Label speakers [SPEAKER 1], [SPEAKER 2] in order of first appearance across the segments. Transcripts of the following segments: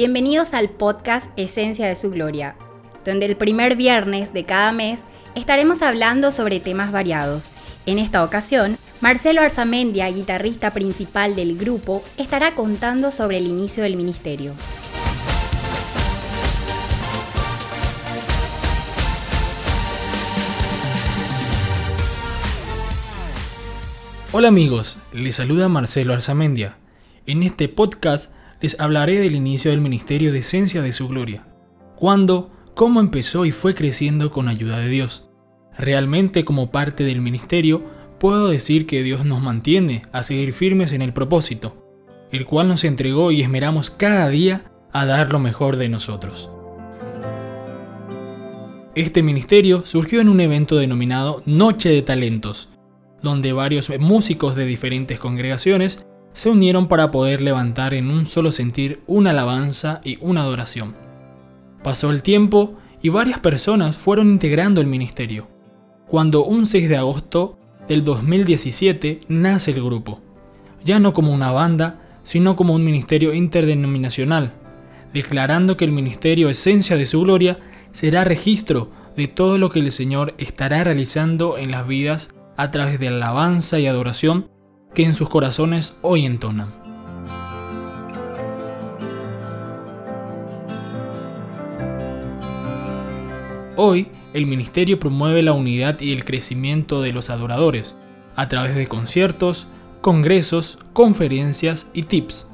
[SPEAKER 1] Bienvenidos al podcast Esencia de su Gloria, donde el primer viernes de cada mes estaremos hablando sobre temas variados. En esta ocasión, Marcelo Arzamendia, guitarrista principal del grupo, estará contando sobre el inicio del ministerio.
[SPEAKER 2] Hola amigos, les saluda Marcelo Arzamendia. En este podcast les hablaré del inicio del ministerio de Esencia de su Gloria. Cuándo, cómo empezó y fue creciendo con ayuda de Dios. Realmente como parte del ministerio, puedo decir que Dios nos mantiene a seguir firmes en el propósito, el cual nos entregó y esmeramos cada día a dar lo mejor de nosotros. Este ministerio surgió en un evento denominado Noche de Talentos, donde varios músicos de diferentes congregaciones se unieron para poder levantar en un solo sentir una alabanza y una adoración. Pasó el tiempo y varias personas fueron integrando el ministerio, cuando un 6 de agosto del 2017 nace el grupo, ya no como una banda, sino como un ministerio interdenominacional, declarando que el ministerio Esencia de su Gloria será registro de todo lo que el Señor estará realizando en las vidas a través de alabanza y adoración que en sus corazones hoy entonan. Hoy, el ministerio promueve la unidad y el crecimiento de los adoradores a través de conciertos, congresos, conferencias y tips.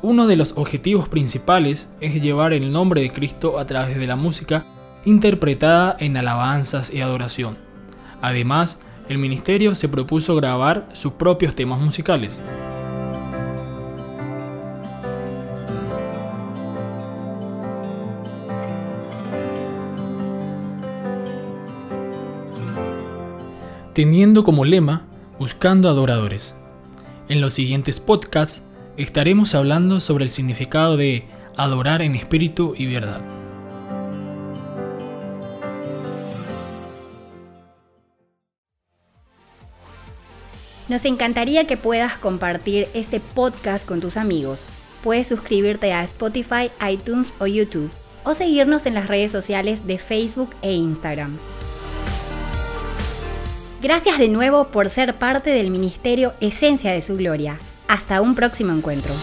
[SPEAKER 2] Uno de los objetivos principales es llevar el nombre de Cristo a través de la música interpretada en alabanzas y adoración. Además, el ministerio se propuso grabar sus propios temas musicales. teniendo como lema Buscando adoradores. En los siguientes podcasts estaremos hablando sobre el significado de adorar en espíritu y verdad.
[SPEAKER 1] Nos encantaría que puedas compartir este podcast con tus amigos. Puedes suscribirte a Spotify, iTunes o YouTube o seguirnos en las redes sociales de Facebook e Instagram. Gracias de nuevo por ser parte del Ministerio Esencia de su Gloria. Hasta un próximo encuentro.